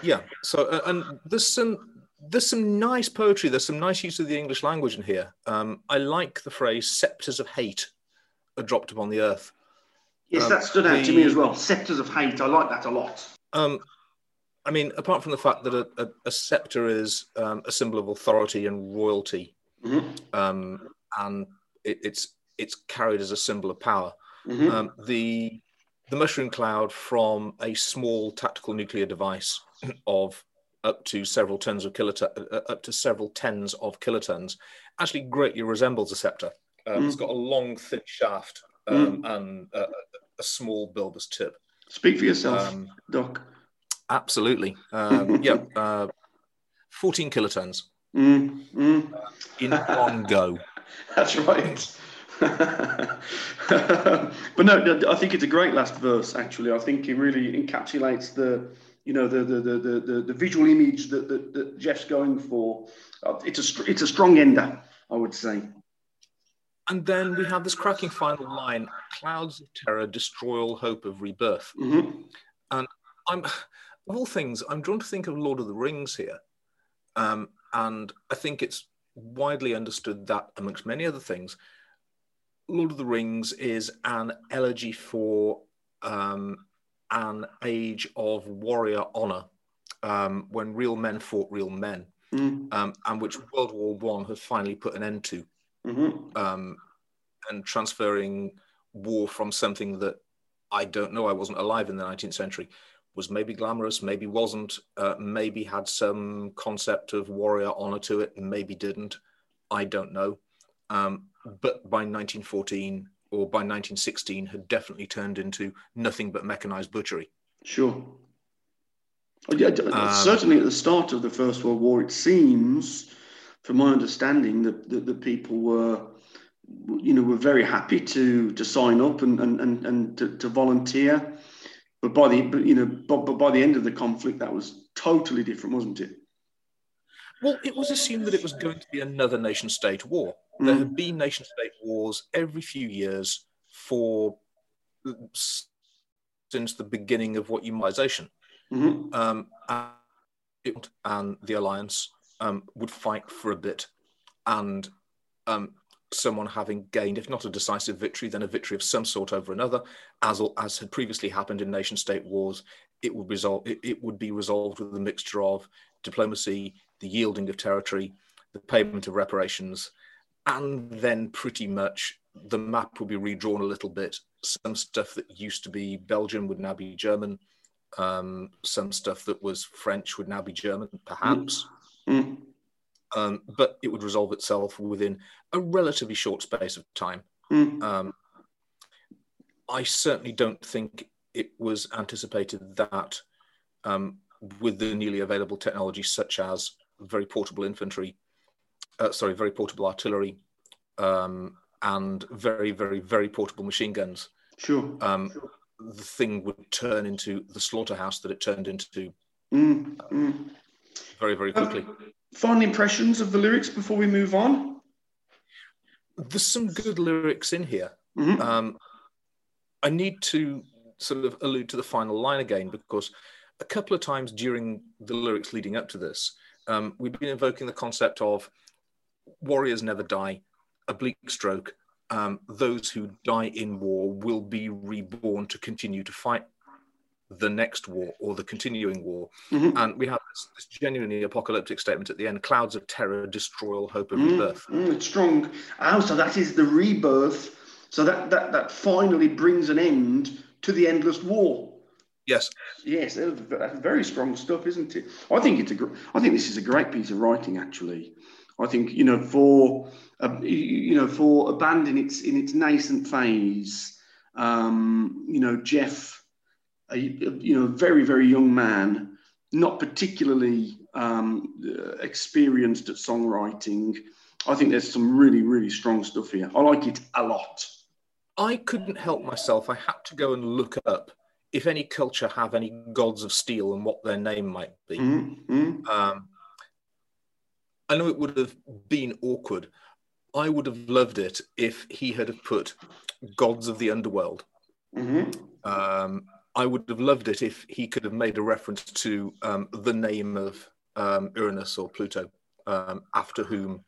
Yeah. So, uh, and there's some there's some nice poetry. There's some nice use of the English language in here. Um, I like the phrase "scepters of hate" are dropped upon the earth. Yes, um, that stood out the, to me as well. Scepters of hate. I like that a lot. Um, I mean, apart from the fact that a, a, a scepter is um, a symbol of authority and royalty, mm-hmm. um, and it, it's it's carried as a symbol of power. Mm-hmm. Um, the the mushroom cloud from a small tactical nuclear device of up to several tons of kiloton, uh, up to several tens of kilotons, actually greatly resembles a scepter. Um, mm. It's got a long, thin shaft um, mm. and a, a, small bulbous tip. Speak for yourself, um, Doc. Absolutely. Um, yeah, uh, 14 kilotons mm. Mm. Uh, in one go. That's right. but no, I think it's a great last verse. Actually, I think it really encapsulates the, you know, the the the the, the visual image that, that, that Jeff's going for. Uh, it's a it's a strong ender, I would say. And then we have this cracking final line: "Clouds of terror destroy all hope of rebirth." Mm-hmm. And I'm, of all things, I'm drawn to think of Lord of the Rings here, um, and I think it's widely understood that, amongst many other things, Lord of the Rings is an elegy for um, an age of warrior honor um, when real men fought real men, mm. um, and which World War One has finally put an end to, mm-hmm. Um, and transferring war from something that I don't know, I wasn't alive in the 19th century, was maybe glamorous, maybe wasn't, uh, maybe had some concept of warrior honor to it, maybe didn't. I don't know. Um, but by 1914 or by 1916 had definitely turned into nothing but mechanized butchery. Sure. Yeah, um, certainly at the start of the First World War, it seems, from my understanding, that, that the people were, you know, were very happy to to sign up and and and, and to, to volunteer. But by the you know, but, but by the end of the conflict, that was totally different, wasn't it? Well, it was assumed that it was going to be another nation state war. There mm. have been nation state wars every few years for since the beginning of what humanization. Mm-hmm. Um, and, and, the alliance um, would fight for a bit, and um, someone having gained, if not a decisive victory, then a victory of some sort over another, as as had previously happened in nation state wars, it would result it, it would be resolved with a mixture of diplomacy, the yielding of territory, the payment of reparations, and then pretty much the map will be redrawn a little bit. Some stuff that used to be Belgian would now be German. Um, some stuff that was French would now be German, perhaps. Mm. Um, but it would resolve itself within a relatively short space of time. Mm. Um, I certainly don't think it was anticipated that um, with the newly available technology, such as very portable infantry, uh, sorry, very portable artillery, um, and very, very, very portable machine guns. Sure. Um, sure. The thing would turn into the slaughterhouse that it turned into mm, mm. very, very quickly. Uh, final impressions of the lyrics before we move on? There's some good lyrics in here. Mm-hmm. Um, I need to sort of allude to the final line again because a couple of times during the lyrics leading up to this, um, we've been invoking the concept of warriors never die, a bleak stroke. Um, those who die in war will be reborn to continue to fight the next war or the continuing war. Mm-hmm. And we have this, this, genuinely apocalyptic statement at the end clouds of terror destroy all hope of mm, rebirth. Mm, it's strong. Oh, so that is the rebirth. So that, that, that finally brings an end to the endless war. Yes. Yes, that's very strong stuff, isn't it? I think it's a. I think this is a great piece of writing, actually. I think you know for uh, you know for a band in its in its nascent phase, um, you know Jeff, a, you know very very young man, not particularly um, experienced at songwriting. I think there's some really really strong stuff here. I like it a lot. I couldn't help myself. I had to go and look up if any culture have any gods of steel and what their name might be. Mm-hmm. Um, I know it would have been awkward. I would have loved it if he had put gods of the underworld. Mm-hmm. Um, I would have loved it if he could have made a reference to um, the name of um, Uranus or Pluto, um, after whom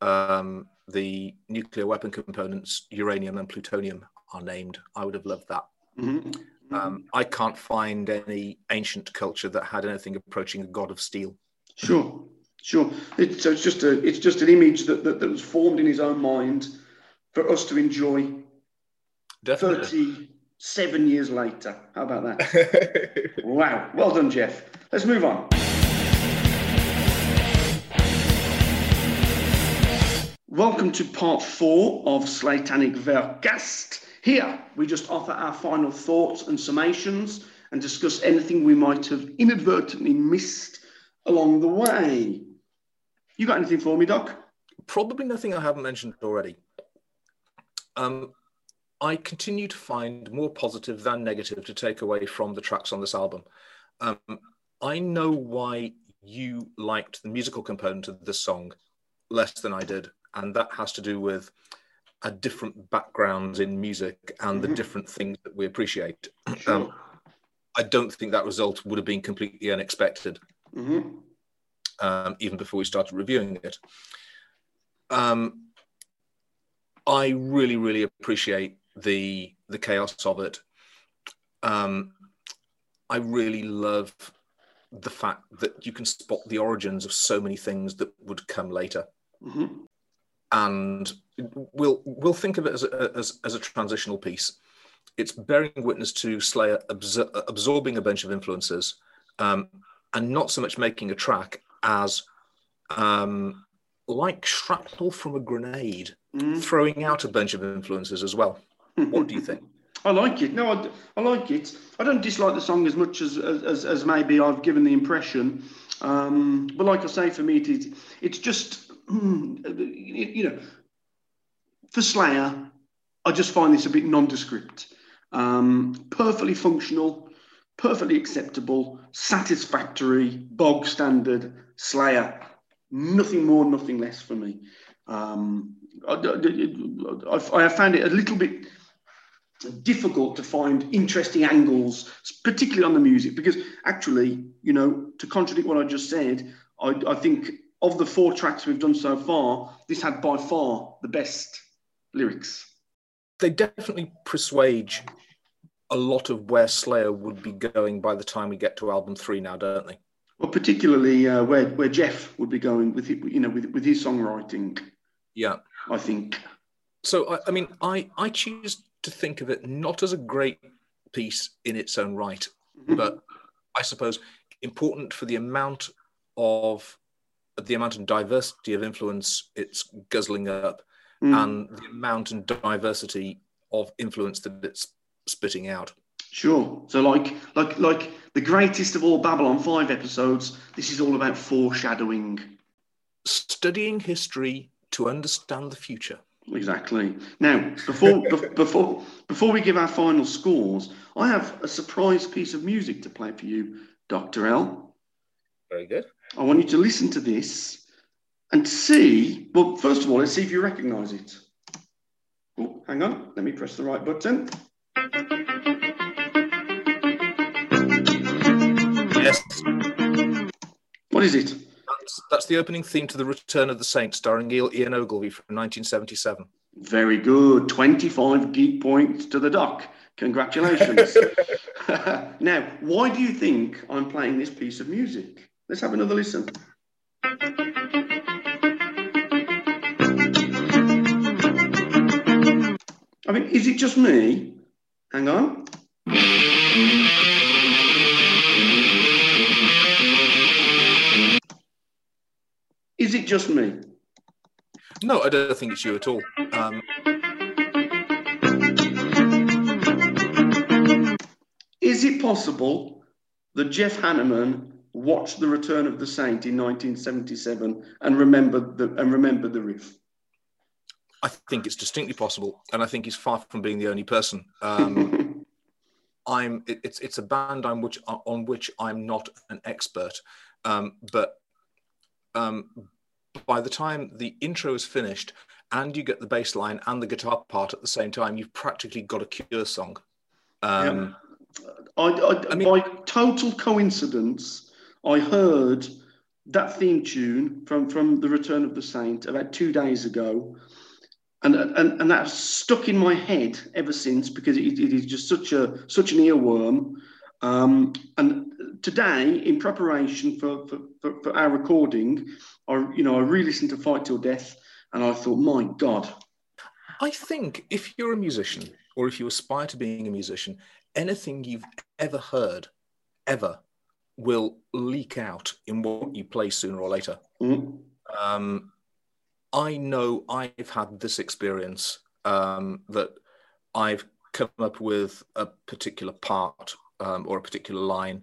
um, the nuclear weapon components uranium and plutonium are named. I would have loved that. Mm-hmm. Um, I can't find any ancient culture that had anything approaching a god of steel. Sure, sure. It's, so it's just a it's just an image that, that, that was formed in his own mind for us to enjoy. Definitely. Thirty-seven years later. How about that? wow. Well done, Jeff. Let's move on. Welcome to part four of Slatanic Vercast. Here, we just offer our final thoughts and summations and discuss anything we might have inadvertently missed along the way. You got anything for me, Doc? Probably nothing I haven't mentioned already. Um, I continue to find more positive than negative to take away from the tracks on this album. Um, I know why you liked the musical component of this song less than I did, and that has to do with a different backgrounds in music and mm-hmm. the different things that we appreciate. Sure. Um, I don't think that result would have been completely unexpected, mm-hmm. um, even before we started reviewing it. Um, I really, really appreciate the the chaos of it. Um, I really love the fact that you can spot the origins of so many things that would come later. Mm-hmm. And we'll we'll think of it as a, as, as a transitional piece. It's bearing witness to Slayer absor- absorbing a bunch of influences, um, and not so much making a track as um, like shrapnel from a grenade, mm. throwing out a bunch of influences as well. what do you think? I like it. No, I, I like it. I don't dislike the song as much as as, as maybe I've given the impression. Um, but like I say, for me, it is, it's just you know, for Slayer, I just find this a bit nondescript. Um, perfectly functional, perfectly acceptable, satisfactory, bog standard Slayer. Nothing more, nothing less for me. Um, I, I, I found it a little bit difficult to find interesting angles, particularly on the music, because actually, you know, to contradict what I just said, I, I think of the four tracks we've done so far, this had by far the best lyrics. They definitely persuade a lot of where Slayer would be going by the time we get to album three now, don't they? Well, particularly uh, where where Jeff would be going with it, you know, with with his songwriting. Yeah, I think. So I, I mean, I I choose to think of it not as a great piece in its own right, mm-hmm. but I suppose important for the amount of the amount and diversity of influence it's guzzling up mm. and the amount and diversity of influence that it's spitting out. Sure. So like like like the greatest of all Babylon 5 episodes, this is all about foreshadowing. Studying history to understand the future. Exactly. Now, before before before we give our final scores, I have a surprise piece of music to play for you, Dr. L. Very good. I want you to listen to this and see. Well, first of all, let's see if you recognise it. Oh, hang on. Let me press the right button. Yes. What is it? That's, that's the opening theme to The Return of the Saint, starring Ian Ogilvy from 1977. Very good. 25 geek points to the doc. Congratulations. now, why do you think I'm playing this piece of music? Let's have another listen. I mean, is it just me? Hang on. Is it just me? No, I don't think it's you at all. Um... Is it possible that Jeff Hanneman watched The Return of the Saint in 1977 and remembered the and remembered the riff? I think it's distinctly possible, and I think he's far from being the only person. Um, I'm it, it's it's a band on which on which I'm not an expert, um, but um, by the time the intro is finished and you get the bass line and the guitar part at the same time, you've practically got a Cure song. Um, yeah. I, I, I mean, by total coincidence, I heard that theme tune from, from The Return of the Saint about two days ago. And, and, and that's stuck in my head ever since because it, it is just such a such an earworm. Um, and today, in preparation for, for, for, for our recording, I you know I re-listened to Fight Till Death, and I thought, my God. I think if you're a musician or if you aspire to being a musician, anything you've ever heard, ever, will leak out in what you play sooner or later. Mm-hmm. Um, I know I've had this experience um, that I've come up with a particular part um, or a particular line,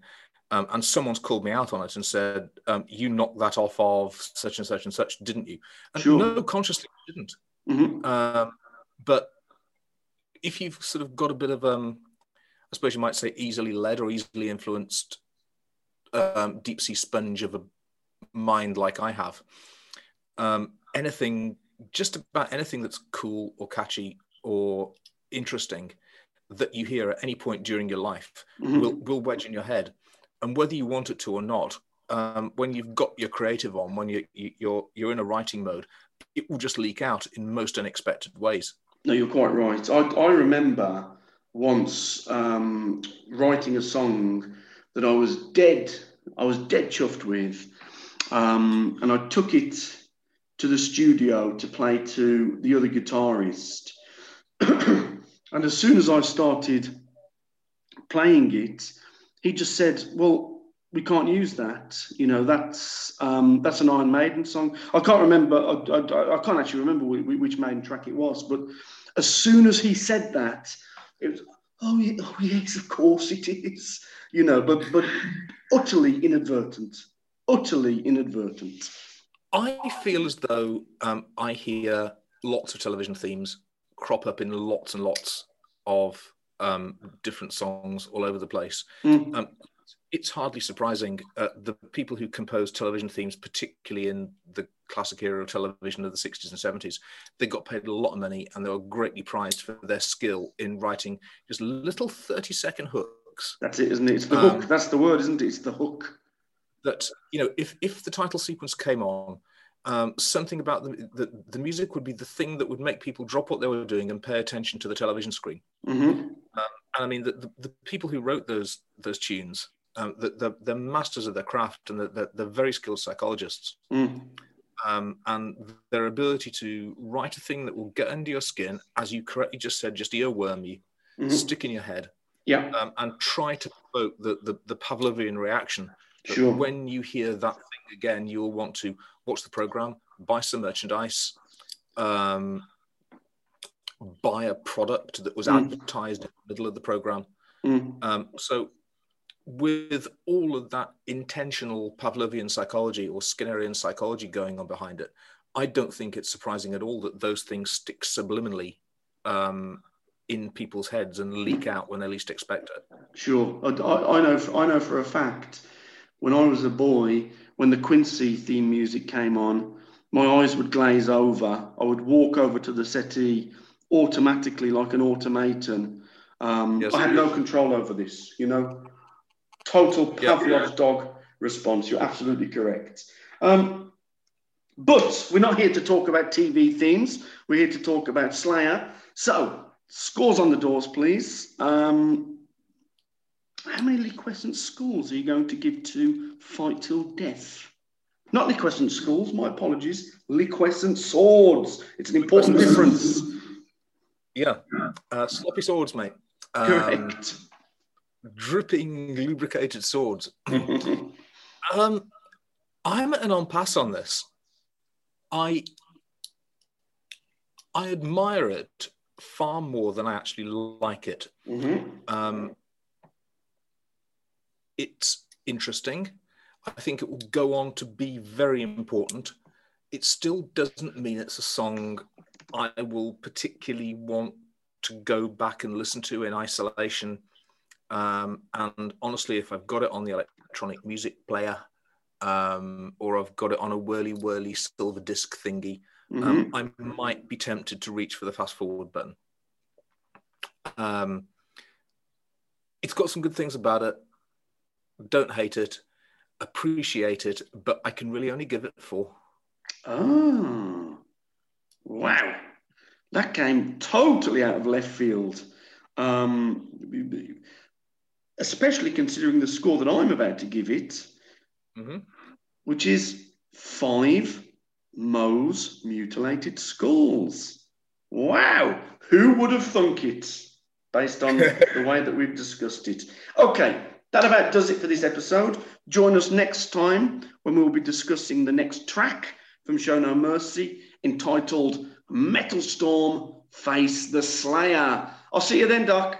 um, and someone's called me out on it and said, um, "You knocked that off of such and such and such, didn't you?" And Sure. no, consciously I didn't. Mhm. Um, but if you've sort of got a bit of, um, I suppose you might say, easily led or easily influenced um, deep sea sponge of a mind like I have, um, anything, just about anything that's cool or catchy or interesting that you hear at any point during your life Mhm. will, will wedge in your head. And whether you want it to or not, um, when you've got your creative on, when you, you, you're, you're in a writing mode, it will just leak out in most unexpected ways. No, you're quite right. I, I remember once um, writing a song that I was dead, I was dead chuffed with, um, and I took it to the studio to play to the other guitarist. and as soon as I started playing it, he just said, "Well, we can't use that. You know, that's um, that's an Iron Maiden song. I can't remember. I, I, I can't actually remember which, which Maiden track it was. But as soon as he said that, it was, oh, oh yes, of course it is. You know, but but utterly inadvertent, utterly inadvertent. I feel as though um, I hear lots of television themes crop up in lots and lots of um, different songs all over the place. Mm. Um, it's hardly surprising. Uh, the people who compose television themes, particularly in the classic era of television of the 60s and 70s, they got paid a lot of money and they were greatly prized for their skill in writing just little 30 second hooks That's it, isn't it? It's the Um, hook. That's the word, isn't it? It's the hook. that you know if if the title sequence came on um, something about the, the the music would be the thing that would make people drop what they were doing and pay attention to the television screen hmm and i mean the, the, the people who wrote those those tunes um, the, the, they're masters of their craft and they're, they're very skilled psychologists Mm. Um, and their ability to write a thing that will get under your skin as you correctly just said just earworm you Mhm. stick in your head Yeah, um, and try to provoke the, the, the Pavlovian reaction. Sure. When you hear that thing again, you'll want to watch the program, buy some merchandise, um, buy a product that was Mm. advertised in the middle of the program. Mm. Um, so, with all of that intentional Pavlovian psychology or Skinnerian psychology going on behind it, I don't think it's surprising at all that those things stick subliminally um, in people's heads and leak out when they least expect it. Sure. I, I know. For, I know for a fact. When I was a boy, when the Quincy theme music came on, my eyes would glaze over. I would walk over to the settee automatically, like an automaton. Um, Yes. I had no control over this. You know, total Yeah. Pavlov's dog response. You're absolutely correct. Um, but we're not here to talk about TV themes. We're here to talk about Slayer. So, scores on the doors, please. Um, how many liquescent schools are you going to give to Fight Till Death? Not liquescent schools, my apologies. Liquescent swords. It's an important difference. Yeah, uh, sloppy swords, mate. Um, Correct. Dripping lubricated swords. Um, I'm at an on pass on this. I I admire it far more than I actually like it. Mhm. Um, it's interesting. I think it will go on to be very important. It still doesn't mean it's a song I will particularly want to go back and listen to in isolation. Um, and honestly, if I've got it on the electronic music player um, or I've got it on a whirly whirly silver disc thingy, Mhm. um, I might be tempted to reach for the fast forward button. Um, it's got some good things about it. Don't hate it, appreciate it, but I can really only give it four. Oh, wow. That came totally out of left field. Especially considering the score that I'm about to give it, Mhm. which is five Moe's mutilated skulls. Wow. Who would have thunk it based on the way that we've discussed it? Okay, that about does it for this episode. Join us next time when we will be discussing the next track from Show No Mercy, entitled Metal Storm Face the Slayer. I'll see you then, Doc.